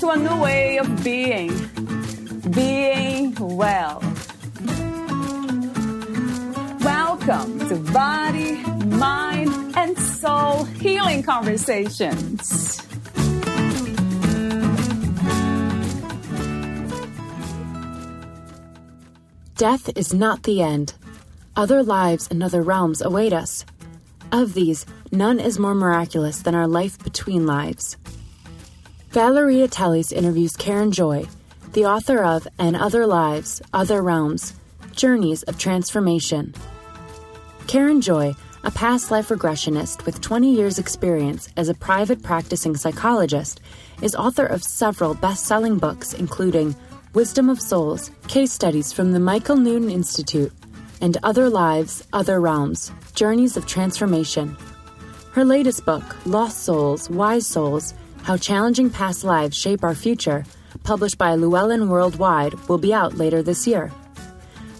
to a new way of being. Being well. Welcome to Body, Mind, and Soul Healing Conversations. Death is not the end. Other lives and other realms await us. Of these, none is more miraculous than our life between lives. Valeria Teles interviews Karen Joy, the author of And Other Lives, Other Realms Journeys of Transformation. Karen Joy, a past life regressionist with 20 years' experience as a private practicing psychologist, is author of several best selling books, including Wisdom of Souls, Case Studies from the Michael Newton Institute, and Other Lives, Other Realms Journeys of Transformation. Her latest book, Lost Souls, Wise Souls How Challenging Past Lives Shape Our Future, published by Llewellyn Worldwide, will be out later this year.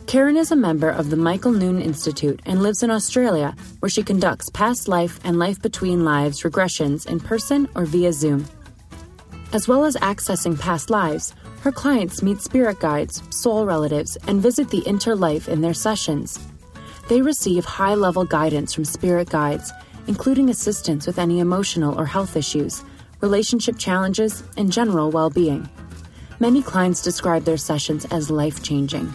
Karen is a member of the Michael Newton Institute and lives in Australia, where she conducts past life and life between lives regressions in person or via Zoom. As well as accessing past lives, her clients meet spirit guides, soul relatives, and visit the interlife in their sessions. They receive high level guidance from spirit guides, including assistance with any emotional or health issues, relationship challenges, and general well being. Many clients describe their sessions as life changing.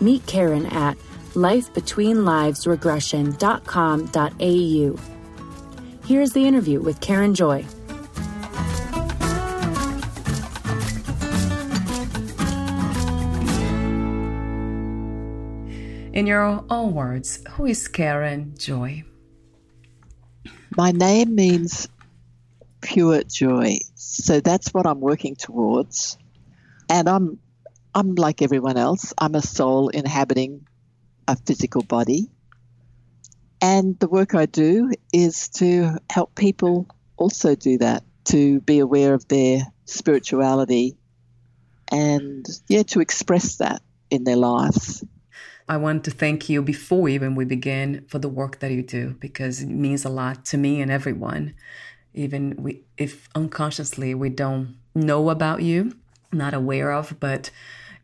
Meet Karen at lifebetweenlivesregression.com.au. Here's the interview with Karen Joy. In your own words, who is Karen Joy? My name means pure joy. So that's what I'm working towards. And I'm I'm like everyone else. I'm a soul inhabiting a physical body. And the work I do is to help people also do that, to be aware of their spirituality and yeah, to express that in their lives. I want to thank you before even we begin for the work that you do because it means a lot to me and everyone. Even we, if unconsciously we don't know about you, not aware of, but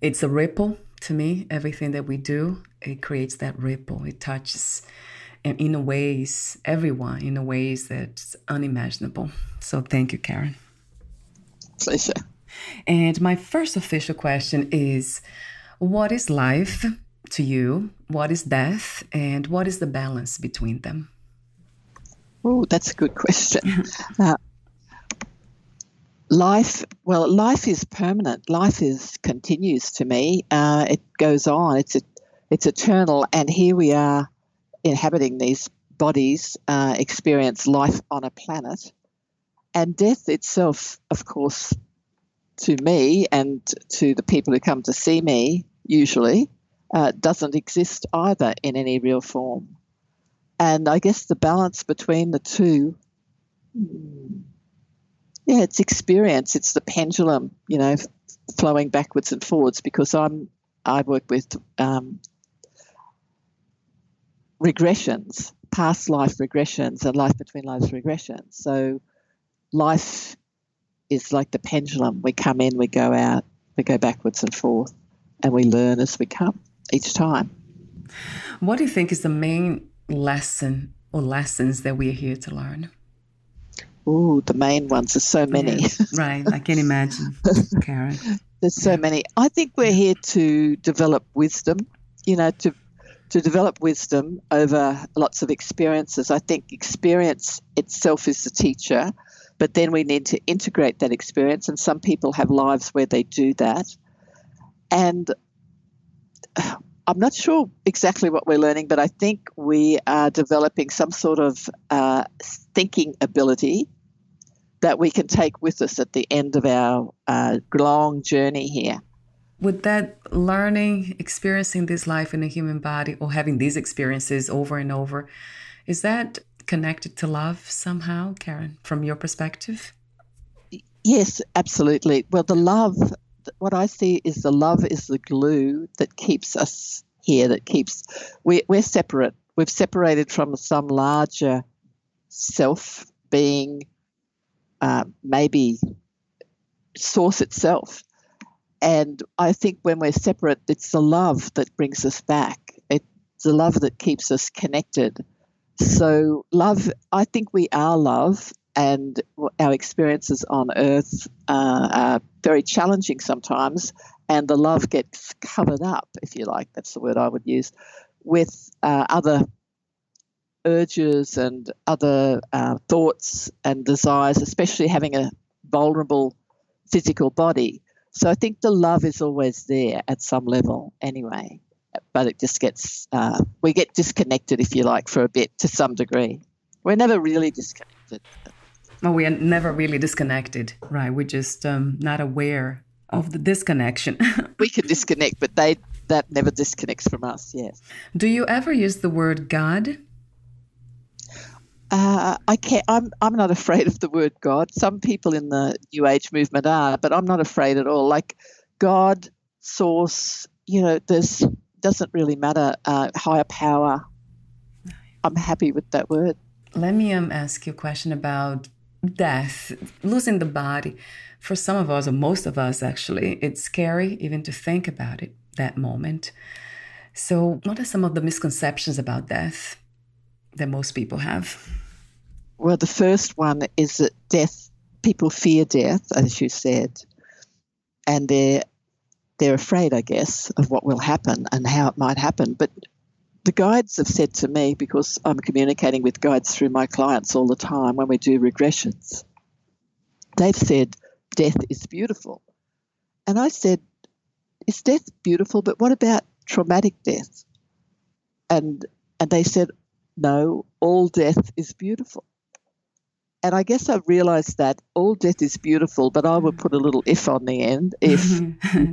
it's a ripple to me. Everything that we do, it creates that ripple. It touches, and in a ways, everyone in a ways that's unimaginable. So thank you, Karen. Pleasure. And my first official question is, what is life? to you? What is death and what is the balance between them? Oh, that's a good question. uh, life, well, life is permanent. Life is continues to me. Uh, it goes on. It's a, it's eternal, and here we are, inhabiting these bodies, uh, experience life on a planet, and death itself, of course, to me and to the people who come to see me, usually, uh, doesn't exist either in any real form. And I guess the balance between the two, yeah, it's experience. It's the pendulum, you know, flowing backwards and forwards. Because I'm, I work with um, regressions, past life regressions, and life between lives regressions. So life is like the pendulum. We come in, we go out, we go backwards and forth, and we learn as we come each time. What do you think is the main lesson or lessons that we are here to learn? Oh, the main ones. There's so many. right. I can imagine, Karen. There's so yeah. many. I think we're here to develop wisdom, you know, to to develop wisdom over lots of experiences. I think experience itself is the teacher, but then we need to integrate that experience. And some people have lives where they do that. And I'm not sure exactly what we're learning, but I think we are developing some sort of uh, thinking ability that we can take with us at the end of our uh, long journey here. Would that learning, experiencing this life in a human body, or having these experiences over and over, is that connected to love somehow, Karen, from your perspective? Yes, absolutely. Well, the love, what I see is the love is the glue that keeps us here, that keeps, we, we're separate. We've separated from some larger self being, uh, maybe source itself. And I think when we're separate, it's the love that brings us back. It's the love that keeps us connected. So, love, I think we are love, and our experiences on earth uh, are very challenging sometimes, and the love gets covered up, if you like, that's the word I would use, with uh, other urges and other uh, thoughts and desires, especially having a vulnerable physical body. So I think the love is always there at some level anyway, but it just gets, uh, we get disconnected, if you like, for a bit to some degree. We're never really disconnected. Oh, we are never really disconnected, right? We're just um, not aware of the disconnection. we can disconnect, but they that never disconnects from us. Yes. Do you ever use the word God? Uh, I can't. I'm. I'm not afraid of the word God. Some people in the New Age movement are, but I'm not afraid at all. Like God, source. You know, there's doesn't really matter. Uh, higher power. I'm happy with that word. Let me um, ask you a question about death, losing the body. For some of us, or most of us actually, it's scary even to think about it, that moment. So, what are some of the misconceptions about death that most people have? Well, the first one is that death, people fear death, as you said, and they're they're afraid, I guess, of what will happen and how it might happen. But the guides have said to me, because I'm communicating with guides through my clients all the time when we do regressions, they've said death is beautiful. And I said, Is death beautiful? But what about traumatic death? And and they said, No, all death is beautiful. And I guess I've realized that all death is beautiful, but I would mm. put a little if on the end if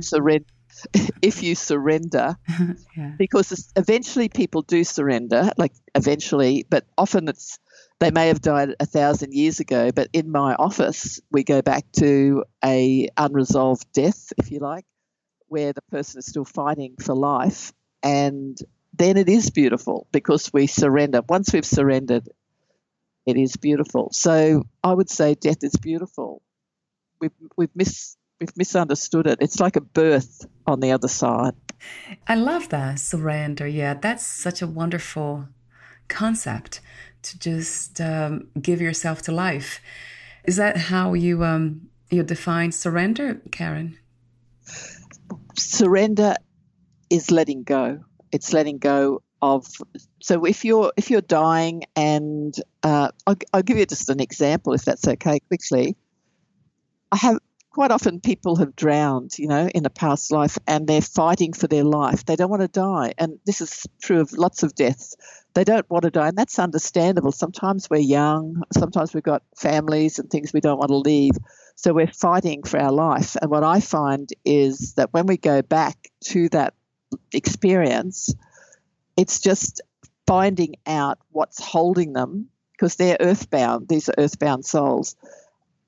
surrender if you surrender, yeah. because eventually people do surrender, like eventually, but often it's they may have died a thousand years ago. But in my office, we go back to a unresolved death, if you like, where the person is still fighting for life, and then it is beautiful because we surrender. Once we've surrendered, it is beautiful. So I would say death is beautiful. We've we've missed we've misunderstood it. It's like a birth on the other side. I love that surrender. Yeah, that's such a wonderful concept to just um, give yourself to life. Is that how you um, you define surrender, Karen? Surrender is letting go. It's letting go of. So if you're if you're dying, and uh, I'll, I'll give you just an example, if that's okay, quickly. I have quite often people have drowned, you know, in a past life and they're fighting for their life. They don't want to die. And this is true of lots of deaths. They don't want to die, and that's understandable. Sometimes we're young, sometimes we've got families and things we don't want to leave. So we're fighting for our life. And what I find is that when we go back to that experience, it's just finding out what's holding them because they're earthbound, these are earthbound souls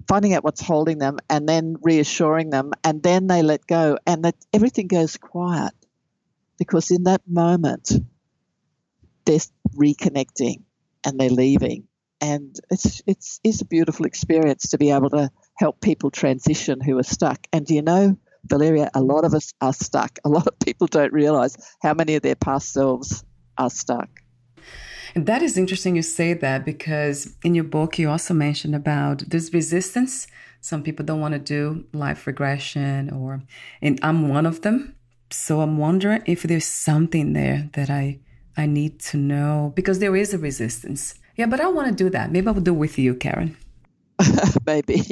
finding out what's holding them and then reassuring them and then they let go and that everything goes quiet. Because in that moment they're reconnecting and they're leaving. And it's it's is a beautiful experience to be able to help people transition who are stuck. And do you know valeria a lot of us are stuck. A lot of people don't realize how many of their past selves are stuck that is interesting you say that because in your book you also mentioned about this resistance. Some people don't want to do life regression or and I'm one of them. So I'm wondering if there's something there that I I need to know because there is a resistance. Yeah, but I want to do that. Maybe I will do it with you, Karen. Maybe.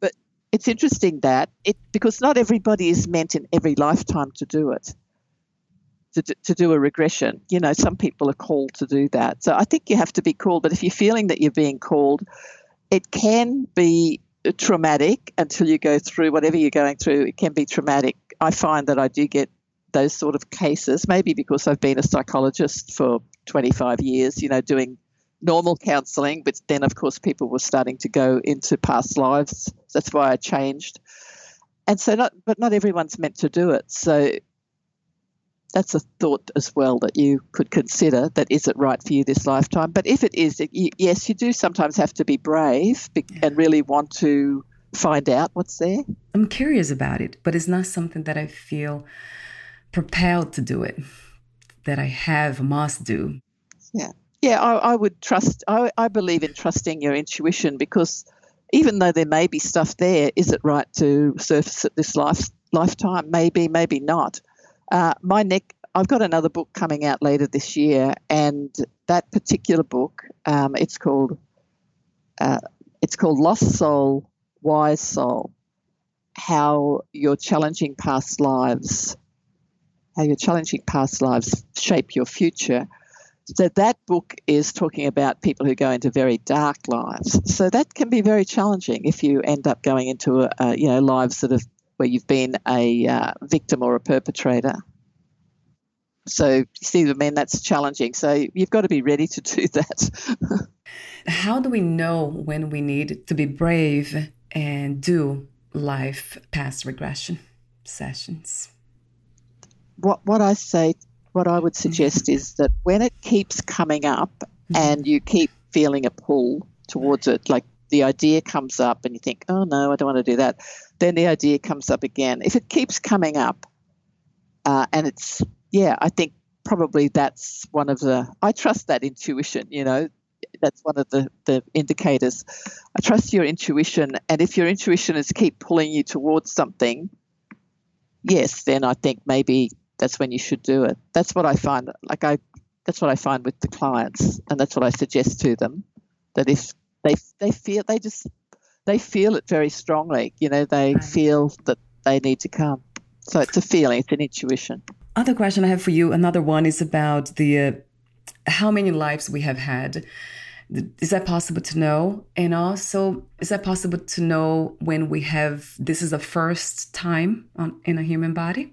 But it's interesting that it because not everybody is meant in every lifetime to do it to, to do a regression. You know, some people are called to do that. So I think you have to be called. But if you're feeling that you're being called, it can be uh, traumatic until you go through whatever you're going through. It can be traumatic. I find that I do get those sort of cases, maybe because I've been a psychologist for 25 years, you know, doing normal counselling, but then, of course, people were starting to go into past lives. That's why I changed. And so, not, but not everyone's meant to do it. So, that's a thought as well that you could consider that is it right for you this lifetime. But if it is yes you do sometimes have to be brave and really want to find out what's there. I'm curious about it but it's not something that i feel propelled to do it that i have must do. Yeah. Yeah i, I would trust I, I believe in trusting your intuition because even though there may be stuff there is it right to surface it this life lifetime? Maybe maybe not uh, my neck. I've got another book coming out later this year, and that particular book, um, it's called uh, it's called Lost Soul, Wise Soul: How Your Challenging Past Lives, How Your Challenging Past Lives Shape Your Future. So that book is talking about people who go into very dark lives. So that can be very challenging if you end up going into a, a, you know lives that have where you've been a uh, victim or a perpetrator. So, you see, I mean, that's challenging. So, you've got to be ready to do that. How do we know when we need to be brave and do life past regression sessions? What, what I say, what I would suggest is that when it keeps coming up mm-hmm. and you keep feeling a pull towards it, like the idea comes up and you think, oh no, I don't want to do that, then the idea comes up again. If it keeps coming up, uh, and it's, yeah, I think probably that's one of the, I trust that intuition, you know, that's one of the, the indicators. I trust your intuition, and if your intuition is keep pulling you towards something, yes, then I think maybe that's when you should do it. That's what I find. Like I, that's what I find with the clients, and that's what I suggest to them. That if they they feel they just they feel it very strongly. You know, they right. feel that they need to come. So it's a feeling, it's an intuition. Other question I have for you, another one is about the uh, how many lives we have had. Is that possible to know? And also, is that possible to know when we have this is the first time on, in a human body?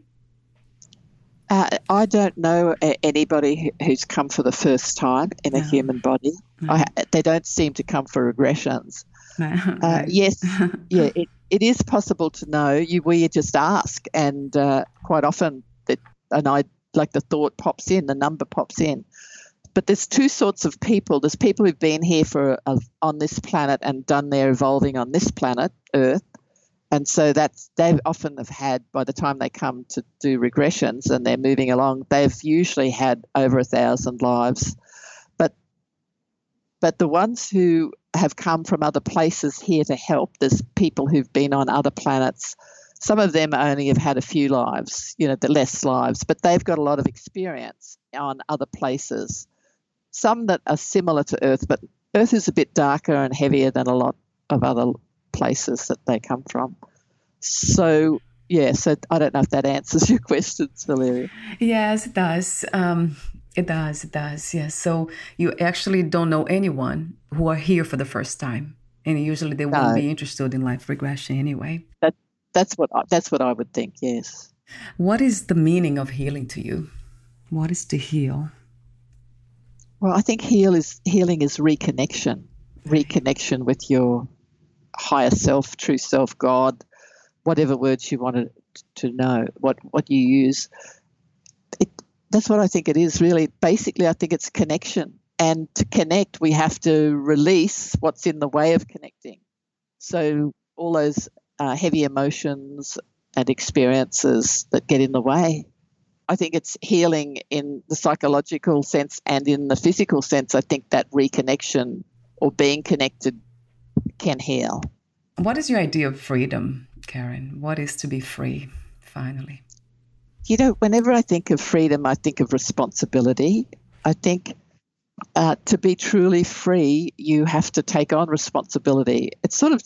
Uh, I don't know anybody who's come for the first time in a no. human body. No. I, they don't seem to come for regressions. Uh, yes, yeah, it, it is possible to know. You we just ask, and uh, quite often, that and I like the thought pops in, the number pops in. But there's two sorts of people. There's people who've been here for on this planet and done their evolving on this planet, Earth, and so that's they often have had by the time they come to do regressions and they're moving along they've usually had over a thousand lives but the ones who have come from other places here to help there's people who've been on other planets some of them only have had a few lives you know the less lives but they've got a lot of experience on other places some that are similar to earth but earth is a bit darker and heavier than a lot of other places that they come from. So, yeah, so I don't know if that answers your questions, Valeria. Yes, it does. Um, it does. It does. Yes. So you actually don't know anyone who are here for the first time, and usually they won't no. be interested in life regression anyway. That that's what I, that's what I would think. Yes. What is the meaning of healing to you? What is to heal? Well, I think heal is healing is reconnection, reconnection with your higher self, true self, God, whatever words you wanted to know, what, what you use. That's what I think it is really. Basically, I think it's connection. And to connect, we have to release what's in the way of connecting. So, all those uh, heavy emotions and experiences that get in the way. I think it's healing in the psychological sense and in the physical sense. I think that reconnection or being connected can heal. What is your idea of freedom, Karen? What is to be free, finally? You know, whenever I think of freedom, I think of responsibility. I think uh, to be truly free, you have to take on responsibility. It's sort of,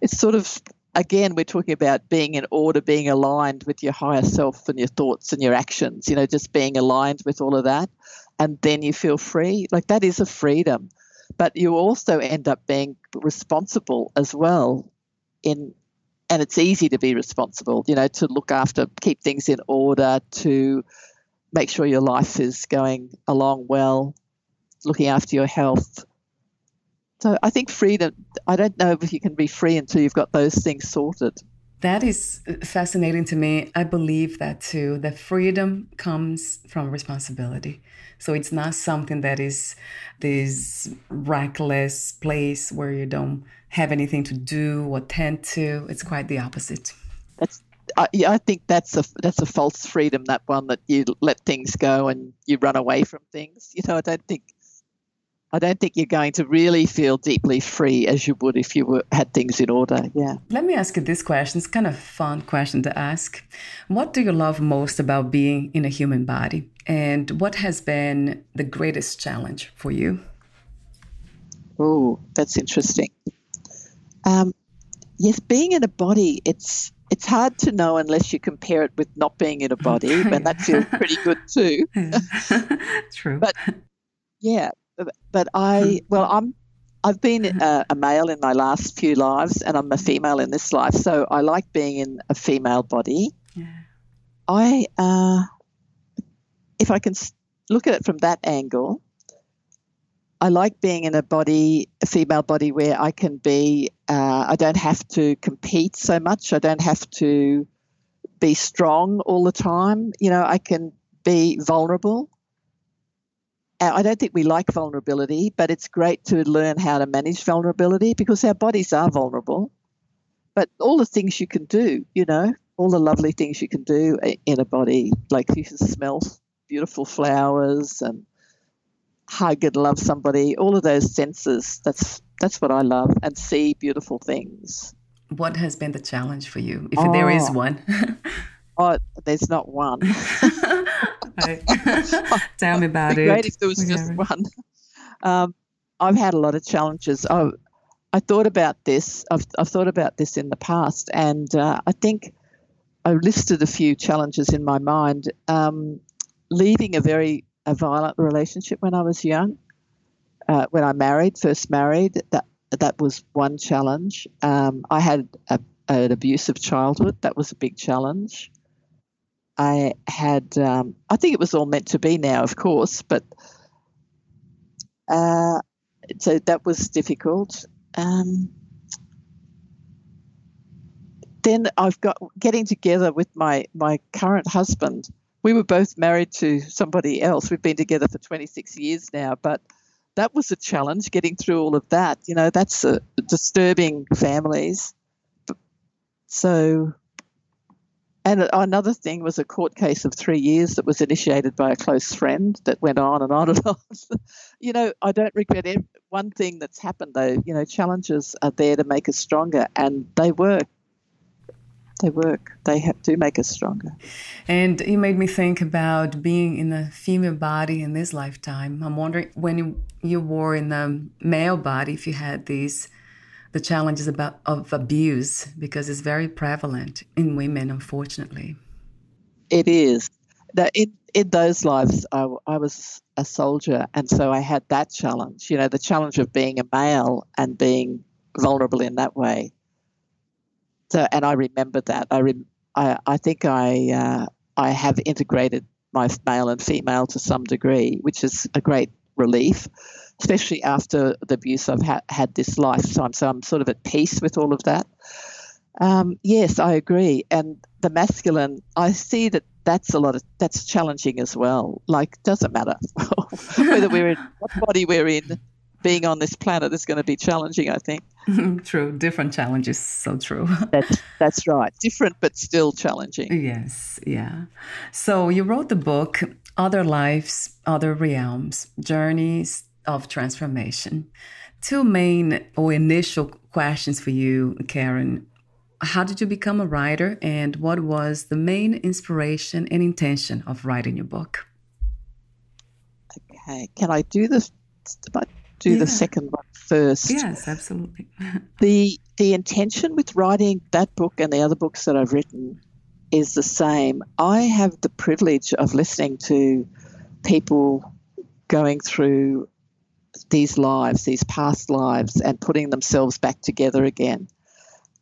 it's sort of, again, we're talking about being in order, being aligned with your higher self and your thoughts and your actions. You know, just being aligned with all of that, and then you feel free. Like that is a freedom but you also end up being responsible as well in and it's easy to be responsible, you know, to look after, keep things in order, to make sure your life is going along well, looking after your health. So I think freedom, I don't know if you can be free until you've got those things sorted. That is fascinating to me. I believe that too. That freedom comes from responsibility. So it's not something that is this reckless place where you don't have anything to do or tend to. It's quite the opposite. That's I, yeah, I think that's a that's a false freedom. That one that you let things go and you run away from things. You know, I don't think I don't think you're going to really feel deeply free as you would if you were, had things in order. Yeah. Let me ask you this question. It's kind of a fun question to ask. What do you love most about being in a human body? And what has been the greatest challenge for you? Oh, that's interesting. Um, yes, being in a body, it's it's hard to know unless you compare it with not being in a body, and that feels pretty good too. True. But yeah, but I well, I'm I've been a, a, male in my last few lives, and I'm a female in this life, so I like being in a female body. Yeah. I uh, if I can look at it from that angle, I like being in a body, a female body, where I can be. Uh, I don't have to compete so much. I don't have to be strong all the time. You know, I can be vulnerable. Uh, I don't think we like vulnerability, but it's great to learn how to manage vulnerability because our bodies are vulnerable. But all the things you can do, you know, all the lovely things you can do in a body, like you can smell beautiful flowers and hug and love somebody, all of those senses. That's that's what I love, and see beautiful things. What has been the challenge for you, if oh. there is one? oh, there's not one. Tell me about it. Great if there was just one. Um, I've had a lot of challenges. I, I thought about this. I've, I've thought about this in the past, and uh, I think I listed a few challenges in my mind. Um, leaving a very a violent relationship when I was young. Uh, when I married, first married, that that was one challenge. Um, I had a, an abusive childhood. That was a big challenge. I had, um, I think it was all meant to be now, of course, but uh, so that was difficult. Um, then I've got getting together with my my current husband we were both married to somebody else. We've been together for 26 years now, but that was a challenge getting through all of that. You know, that's a, disturbing families. So, and another thing was a court case of three years that was initiated by a close friend that went on and on and on. you know, I don't regret it. One thing that's happened though, you know, challenges are there to make us stronger and they work they work. They have, do make us stronger. And you made me think about being in a female body in this lifetime. I'm wondering when you, you were in a male body, if you had these the challenges about of abuse because it's very prevalent in women, unfortunately. It is. In in those lives, I, I was a soldier, and so I had that challenge. You know, the challenge of being a male and being vulnerable in that way so, and I remember that. I, rem, I, I think I, uh, I have integrated my male and female to some degree, which is a great relief, especially after the abuse I've ha- had this lifetime. So I'm sort of at peace with all of that. Um, yes, I agree. And the masculine, I see that that's a lot of that's challenging as well. Like, doesn't matter whether we're in what body we're in being on this planet is going to be challenging, I think. true. Different challenges. So true. that's, that's right. Different, but still challenging. Yes. Yeah. So you wrote the book, Other Lives, Other Realms Journeys of Transformation. Two main or initial questions for you, Karen. How did you become a writer, and what was the main inspiration and intention of writing your book? Okay, can I do this? do yeah. the second one first. Yes, absolutely. the the intention with writing that book and the other books that I've written is the same. I have the privilege of listening to people going through these lives, these past lives, and putting themselves back together again.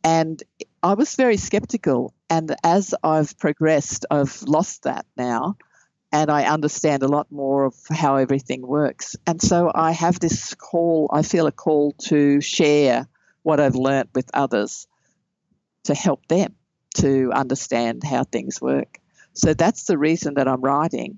And I was very skeptical. And as I've progressed, I've lost that now. And I understand a lot more of how everything works. And so I have this call, I feel a call to share what I've learnt with others to help them to understand how things work. So that's the reason that I'm writing.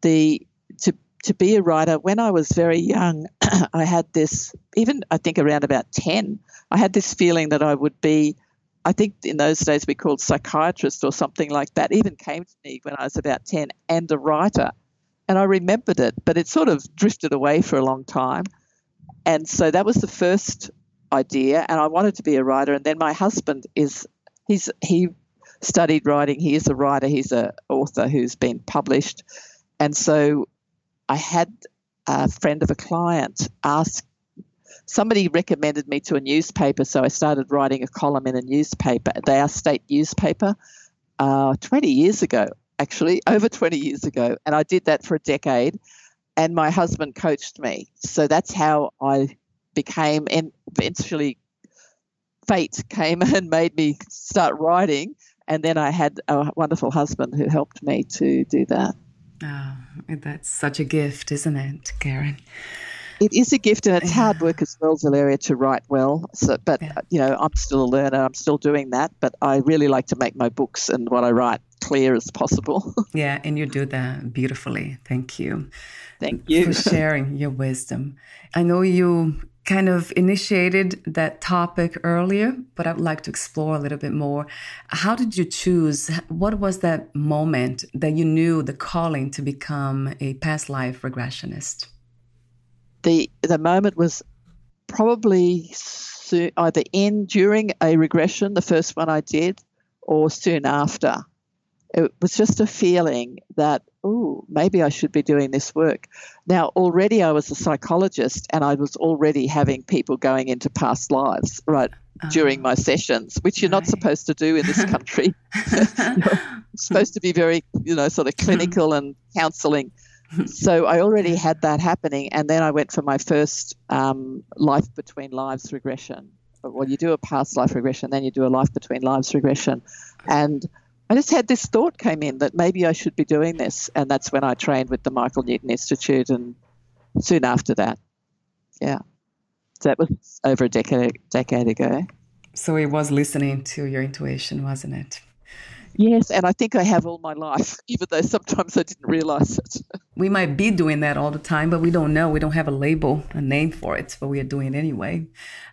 The to to be a writer when I was very young, I had this even I think around about 10, I had this feeling that I would be I think in those days we called psychiatrist or something like that even came to me when I was about 10 and a writer. And I remembered it, but it sort of drifted away for a long time. And so that was the first idea and I wanted to be a writer and then my husband is he's he studied writing. He is a writer. He's an author who's been published. And so I had a friend of a client ask, somebody recommended me to a newspaper. So I started writing a column in a newspaper, they are state newspaper, uh, 20 years ago, actually, over 20 years ago. And I did that for a decade. And my husband coached me. So that's how I became, and eventually, fate came and made me start writing and then I had a wonderful husband who helped me to do that. Oh, that's such a gift, isn't it, Karen? It is a gift, and it's yeah. hard work as well, Valeria, to write well. So, but yeah. you know, I'm still a learner. I'm still doing that, but I really like to make my books and what I write clear as possible. yeah, and you do that beautifully. Thank you. Thank you for sharing your wisdom. I know you kind of initiated that topic earlier, but I would like to explore a little bit more. How did you choose? What was that moment that you knew the calling to become a past life regressionist? The the moment was probably soon, either in during a regression, the first one I did, or soon after. It was just a feeling that oh, maybe I should be doing this work. Now, already I was a psychologist and I was already having people going into past lives, right, during ah. my sessions, which you're right. not supposed to do in this country. supposed to be very, you know, sort of clinical and counseling. So I already had that happening. And then I went for my first um, life between lives regression. Well, you do a past life regression, then you do a life between lives regression. And I just had this thought came in that maybe I should be doing this, and that's when I trained with the Michael Newton Institute, and soon after that, yeah, that was over a decade decade ago. So it was listening to your intuition, wasn't it? Yes, and I think I have all my life, even though sometimes I didn't realize it. We might be doing that all the time, but we don't know. We don't have a label, a name for it, but we are doing it anyway.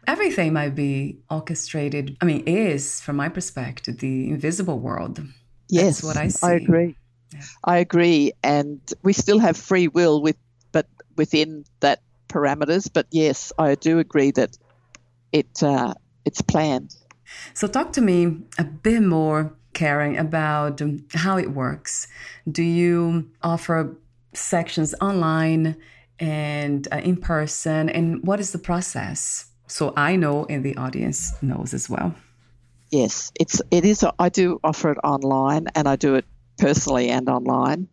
Everything might be orchestrated. I mean, is, from my perspective, the invisible world. Yes, That's what I see. I agree. Yeah. I agree, and we still have free will with, but within that parameters. But yes, I do agree that it uh, it's planned. So, talk to me a bit more Karen, about how it works. Do you offer sections online and uh, in person? And what is the process? So I know and the audience knows as well. Yes, it's it is. I do offer it online, and I do it personally and online.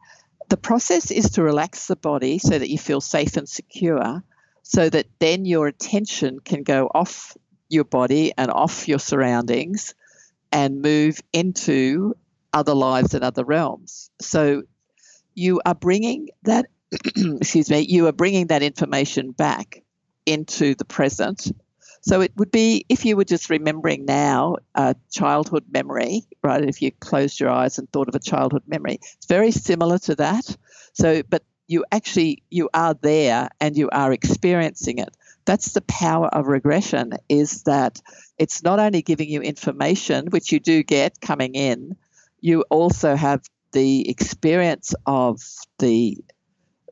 The process is to relax the body so that you feel safe and secure, so that then your attention can go off your body and off your surroundings and move into other lives and other realms. So you are bringing that, excuse me, you are bringing that information back into the present. So it would be if you were just remembering now a childhood memory, right? If you closed your eyes and thought of a childhood memory, it's very similar to that. So, but you actually you are there and you are experiencing it that's the power of regression is that it's not only giving you information which you do get coming in you also have the experience of the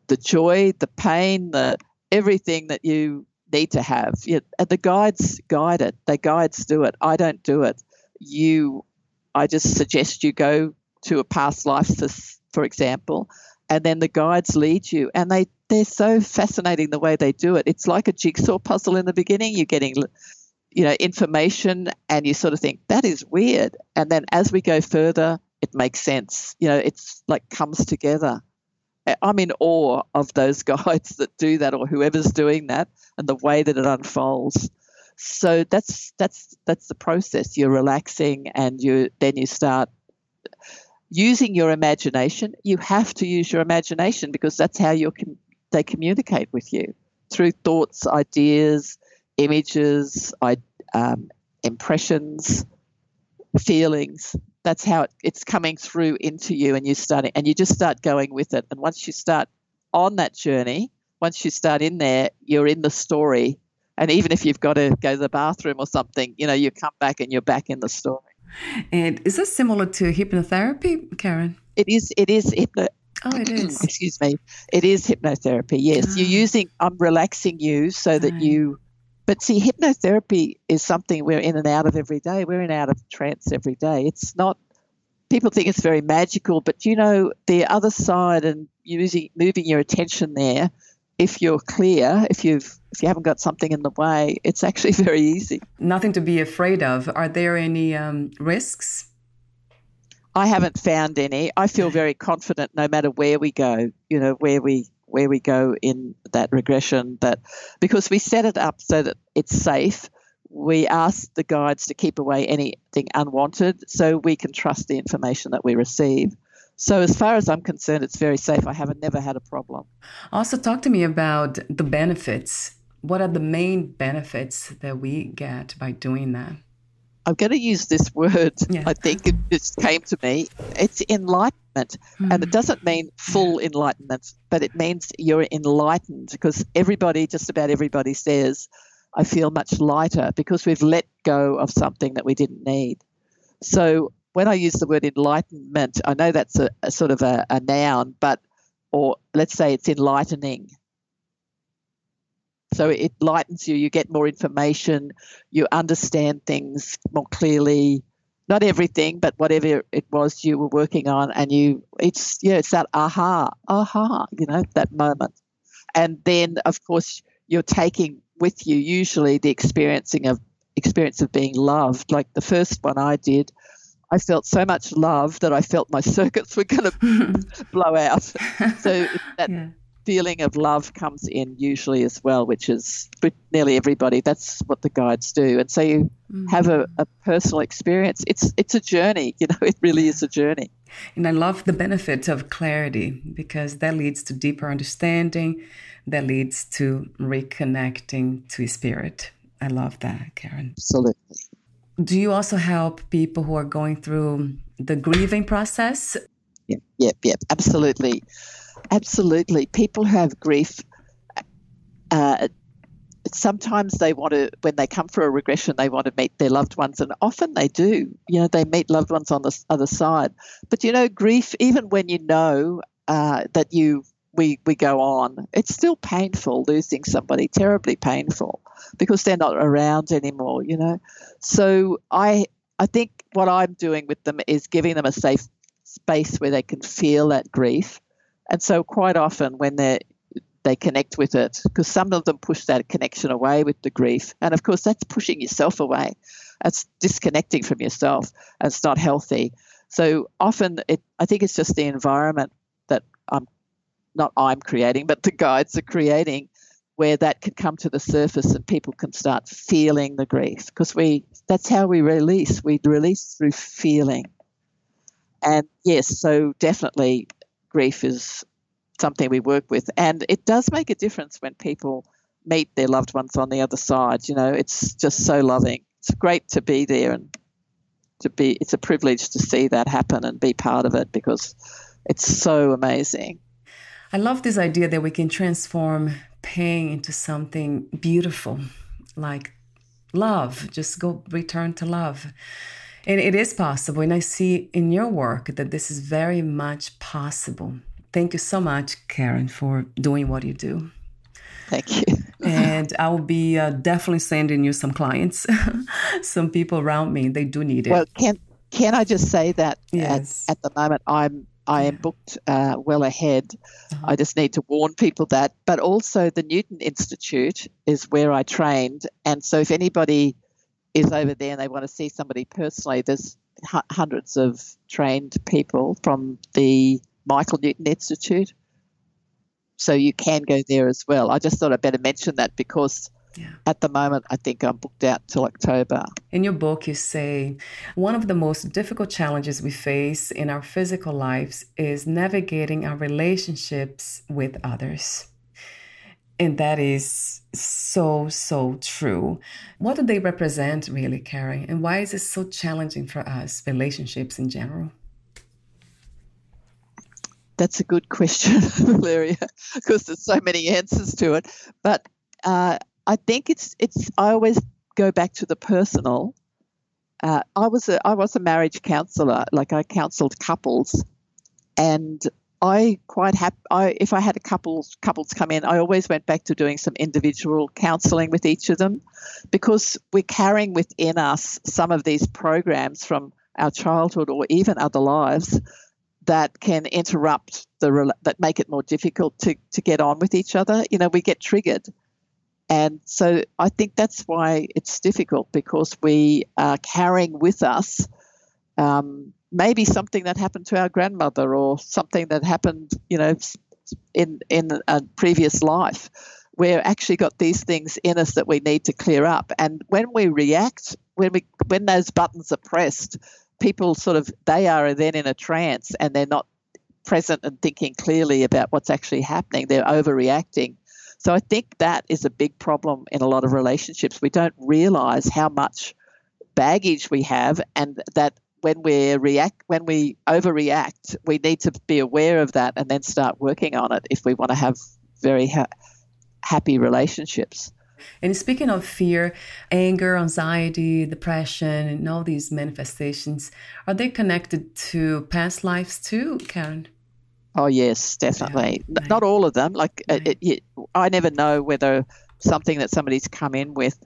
the joy the pain the everything that you need to have. You, the guides guide it. The guides do it. I don't do it. You i just suggest you go to a past life for example and then the guides lead you. And they they're so fascinating the way they do it. It's like a jigsaw puzzle in the beginning. You're getting you know information and you sort of think that is weird. And then as we go further it makes sense. You know it's like comes together. I'm in awe of those guides that do that or whoever's doing that and the way that it unfolds. So that's that's that's the process. You're relaxing and you then you start using your imagination. You have to use your imagination because that's how you can they communicate with you through thoughts, ideas, images, um, impressions, feelings. That's how it, it's coming through into you, and you start and you just start going with it. And once you start on that journey, once you start in there, you're in the story. And even if you've got to go to the bathroom or something, you know, you come back and you're back in the story. And is this similar to hypnotherapy, Karen? It is. It is hypno. Oh, it is. Excuse me. It is hypnotherapy. Yes, oh. you're ah. using. I'm relaxing you so that you. But see, hypnotherapy is something we're in and out of every day. We're in and out of trance every day. It's not. People think it's very magical, but you know the other side and using moving your attention there if you're clear, if you've if you haven't got something in the way, it's actually very easy. Nothing to be afraid of. Are there any um, risks? I haven't found any. I feel very confident no matter where we go. You know where we where we go in that regression. That because we set it up so that it's safe. We ask the guides to keep away anything unwanted, so we can trust the information that we receive. So, as far as I'm concerned, it's very safe. I haven't never had a problem. Also, talk to me about the benefits. What are the main benefits that we get by doing that? I'm going to use this word. Yeah. I think it just came to me. It's enlightenment. Mm-hmm. And it hmm. doesn't mean full enlightenment, but it means you're enlightened because everybody, just about everybody, says, I feel much lighter because we've let go of something that we didn't need. So when I use the word enlightenment, I know that's a, a sort of a, a noun, but or let's say it's enlightening. So it lightens you, you get more information, you understand things more clearly. Not everything, but whatever it was you were working on, and you, it's yeah, it's that aha, aha, you know, that moment. And then, of course, you're taking with you usually the experiencing of experience of being loved. Like the first one I did, I felt so much love that I felt my circuits were going to blow out. So that yeah. Feeling of love comes in usually as well, which is nearly everybody. That's what the guides do, and so you mm-hmm. have a, a, personal experience. It's it's a journey. You know, it really is a journey. And I love the benefit of clarity because that leads to deeper understanding. That leads to reconnecting to spirit. I love that, Karen. Absolutely. Do you also help people who are going through the grieving process? Yep, yep, yep, absolutely. Absolutely. People have grief, uh, sometimes they want to, when they come for a regression, they want to meet their loved ones, and often they do. You know, they meet loved ones on the other side. But you know, grief, even when you know uh, that you we we go on, it's still painful losing somebody, terribly painful because they're not around anymore, you know. So I I think what I'm doing with them is giving them a safe space where they can feel that grief. And so quite often when they they connect with it, because some of them push that connection away with the grief. And of course that's pushing yourself away. That's disconnecting from yourself and it's not healthy. So often it I think it's just the environment that I'm not I'm creating, but the guides are creating where that can come to the surface and people can start feeling the grief because we that's how we release we release through feeling and yes so definitely grief is something we work with and it does make a difference when people meet their loved ones on the other side you know it's just so loving it's great to be there and to be it's a privilege to see that happen and be part of it because it's so amazing I love this idea that we can transform pain into something beautiful, like love. Just go return to love. And it is possible. And I see in your work that this is very much possible. Thank you so much, Karen, for doing what you do. Thank you. and I will be uh, definitely sending you some clients, some people around me. They do need it. Well, can can I just say that yes. at, at the moment I'm I am booked uh, well ahead. Uh-huh. I just need to warn people that. But also, the Newton Institute is where I trained. And so, if anybody is over there and they want to see somebody personally, there's h- hundreds of trained people from the Michael Newton Institute. so you can go there as well. I just thought I'd better mention that because yeah. At the moment, I think I'm booked out till October. In your book, you say one of the most difficult challenges we face in our physical lives is navigating our relationships with others. And that is so, so true. What do they represent, really, Karen? And why is it so challenging for us, relationships in general? That's a good question, Valeria, because there's so many answers to it. But uh, I think it's it's. I always go back to the personal. Uh, I was a I was a marriage counsellor, like I counselled couples, and I quite happy. I, if I had a couple couples come in, I always went back to doing some individual counselling with each of them, because we're carrying within us some of these programs from our childhood or even other lives that can interrupt the that make it more difficult to to get on with each other. You know, we get triggered, and so I think that's why it's difficult because we are carrying with us um, maybe something that happened to our grandmother or something that happened, you know, in in a previous life. We've actually got these things in us that we need to clear up. And when we react, when we when those buttons are pressed, people sort of they are then in a trance and they're not present and thinking clearly about what's actually happening. They're overreacting so I think that is a big problem in a lot of relationships. We don't realize how much baggage we have and that when we react when we overreact, we need to be aware of that and then start working on it if we want to have very ha- happy relationships. And speaking of fear, anger, anxiety, depression, and all these manifestations, are they connected to past lives too, Karen? Oh yes, definitely. Yeah, Not all of them. Like it, it, I never know whether something that somebody's come in with,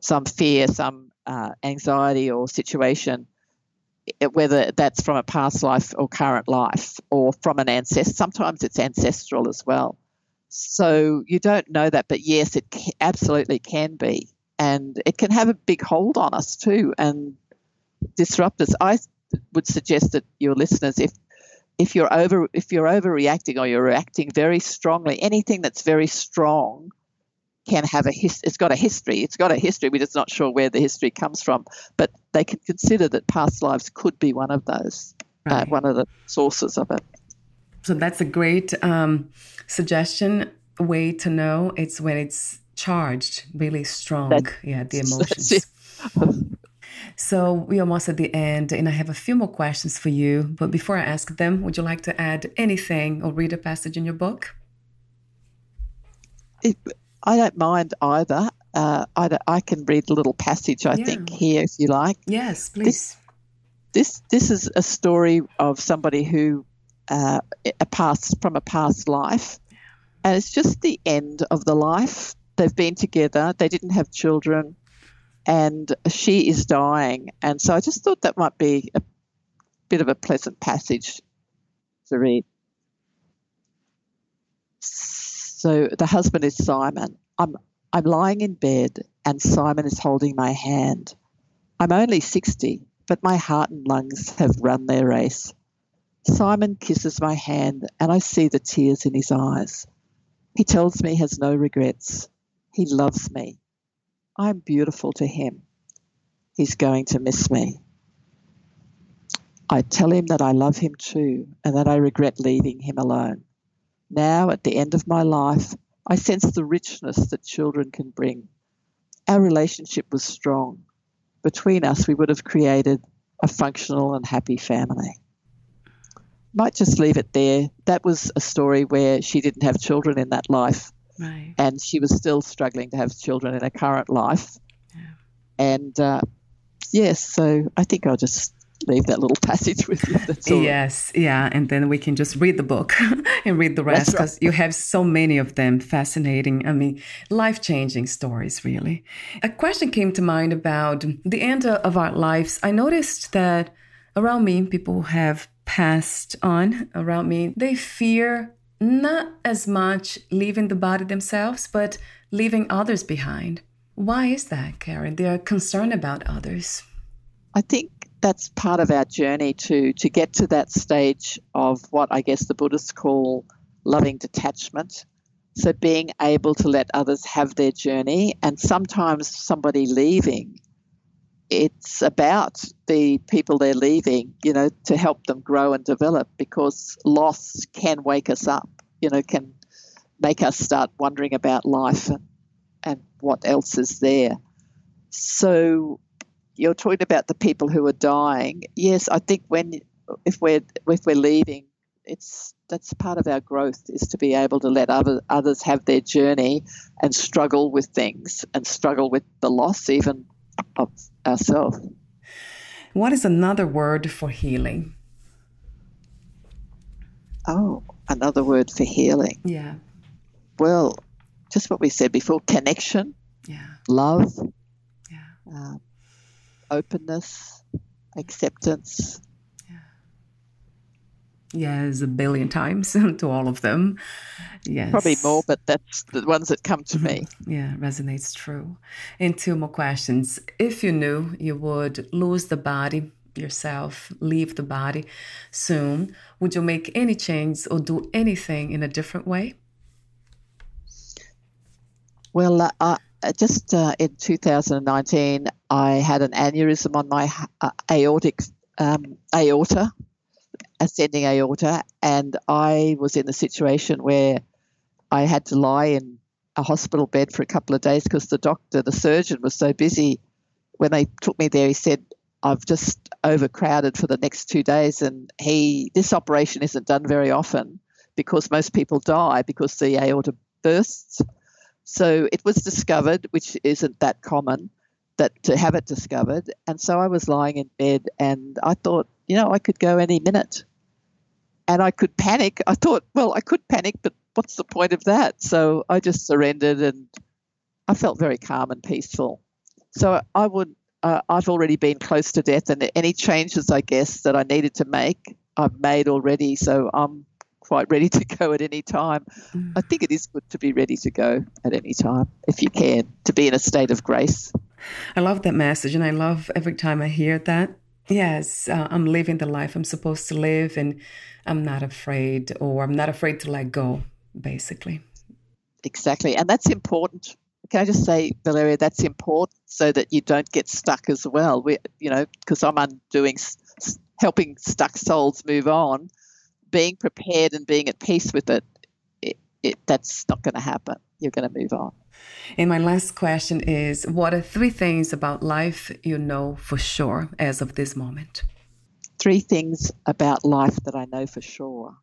some fear, some uh, anxiety or situation, whether that's from a past life or current life or from an ancestor. Sometimes it's ancestral as well. So you don't know that, but yes, it absolutely can be, and it can have a big hold on us too and disrupt us. I would suggest that your listeners, if if you're over if you're overreacting or you're reacting very strongly, anything that's very strong can have a his, it's got a history. It's got a history. We're just not sure where the history comes from, but they can consider that past lives could be one of those, uh, right. uh, one of the sources of it. So that's a great um, suggestion. Way to know it's when it's charged, really strong. Yeah, the emotions. So we are almost at the end, and I have a few more questions for you. But before I ask them, would you like to add anything or read a passage in your book? If, I don't mind either. Uh, I, I, can read a little passage, I yeah. think, here if you like. Yes, please. This, this, this is a story of somebody who uh, a past from a past life, and it's just the end of the life. They've been together. They didn't have children and she is dying. And so I just thought that might be a bit of a pleasant passage to read. So the husband is Simon. I'm I'm lying in bed and Simon is holding my hand. I'm only 60, but my heart and lungs have run their race. Simon kisses my hand and I see the tears in his eyes. He tells me he has no regrets. He loves me. I'm beautiful to him. He's going to miss me. I tell him that I love him too and that I regret leaving him alone. Now, at the end of my life, I sense the richness that children can bring. Our relationship was strong. Between us, we would have created a functional and happy family. Might just leave it there. That was a story where she didn't have children in that life. Right. And she was still struggling to have children in her current life. Yeah. And uh, yes, so I think I'll just leave that little passage with you. yes, yeah, and then we can just read the book and read the rest because right. you have so many of them fascinating. I mean, life changing stories, really. A question came to mind about the end of our lives. I noticed that around me, people have passed on around me. They fear not as much leaving the body themselves, but leaving others behind. Why is that, Karen? They are concerned about others. I think that's part of our journey to to get to that stage of what I guess the Buddhists call loving detachment. So being able to let others have their journey, and sometimes somebody leaving, it's about the people they're leaving, you know, to help them grow and develop because loss can wake us up, you know, can make us start wondering about life and, and what else is there. So you're talking about the people who are dying. Yes, I think when if we're if we're leaving, it's that's part of our growth is to be able to let other, others have their journey and struggle with things and struggle with the loss even of ourselves. What is another word for healing? Oh, another word for healing. Yeah. Well, just what we said before connection, yeah. love, yeah. Uh, openness, acceptance, Yeah. Yes, a billion times to all of them. Yes. Probably more, but that's the ones that come to me. Mm-hmm. Yeah, resonates true. And two more questions. If you knew you would lose the body yourself, leave the body soon, would you make any change or do anything in a different way? Well, uh, uh, just uh, in 2019, I had an aneurysm on my uh, aortic um, aorta ascending aorta, and I was in a situation where I had to lie in a hospital bed for a couple of days because the doctor, the surgeon, was so busy. When they took me there, he said, "I've just overcrowded for the next two days, and he this operation isn't done very often because most people die because the aorta bursts." So it was discovered, which isn't that common, that to have it discovered. And so I was lying in bed, and I thought, you know, I could go any minute and I could panic. I thought, well, I could panic, but what's the point of that? So I just surrendered and I felt very calm and peaceful. So I would, uh, I've already been close to death, and any changes, I guess, that I needed to make, I've made already. So I'm quite ready to go at any time. Mm. I think it is good to be ready to go at any time if you can, to be in a state of grace. I love that message, and I love every time I hear that. Yes, uh, I'm living the life I'm supposed to live, and I'm not afraid, or I'm not afraid to let go, basically. Exactly. And that's important. Can I just say, Valeria, that's important so that you don't get stuck as well. We, you know, because I'm undoing, helping stuck souls move on, being prepared and being at peace with it, it, it that's not going to happen. You're going to move on. And my last question is What are three things about life you know for sure as of this moment? three things about life that I know for sure.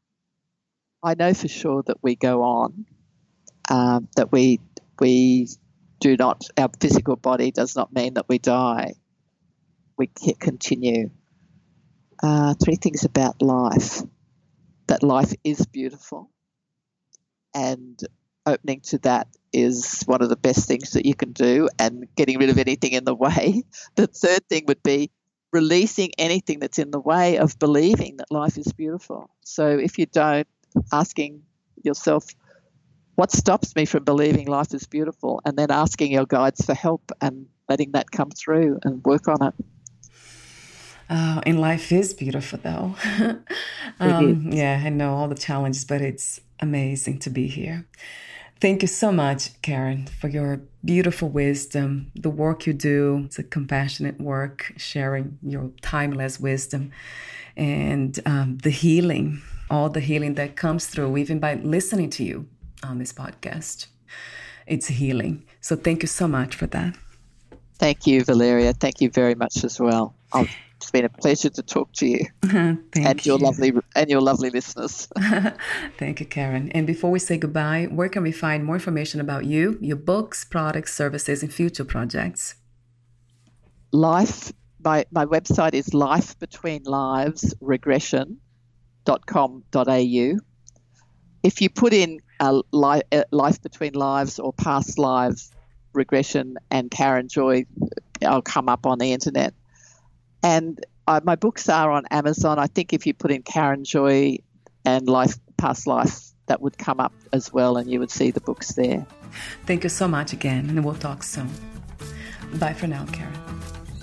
I know for sure that we go on, um, that we we do not our physical body does not mean that we die. We continue. Uh, three things about life: that life is beautiful, and opening to that is one of the best things that you can do, and getting rid of anything in the way. The third thing would be releasing anything that's in the way of believing that life is beautiful. So if you don't, asking yourself, what stops me from believing life is beautiful? And then asking your guides for help and letting that come through and work on it. Oh, and life is beautiful though. um, yeah, I know all the challenges, but it's amazing to be here. Thank you so much, Karen, for your beautiful wisdom, the work you do. It's a compassionate work, sharing your timeless wisdom, and um, the healing, all the healing that comes through, even by listening to you on this podcast. It's healing. So thank you so much for that. Thank you, Valeria. Thank you very much as well. I'll it's been a pleasure to talk to you and your lovely and your lovely listeners. Thank you, Karen. And before we say goodbye, where can we find more information about you, your books, products, services, and future projects? Life. My my website is life between lives regression.com.au. If you put in uh, a life, uh, life between lives or past lives regression and Karen Joy, I'll come up on the internet. And uh, my books are on Amazon. I think if you put in Karen Joy and Life Past Life, that would come up as well, and you would see the books there. Thank you so much again, and we'll talk soon. Bye for now, Karen.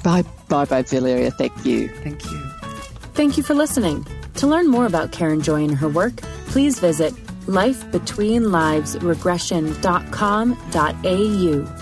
Bye, bye, bye, Valeria. Thank you. Thank you. Thank you for listening. To learn more about Karen Joy and her work, please visit lifebetweenlivesregression.com.au.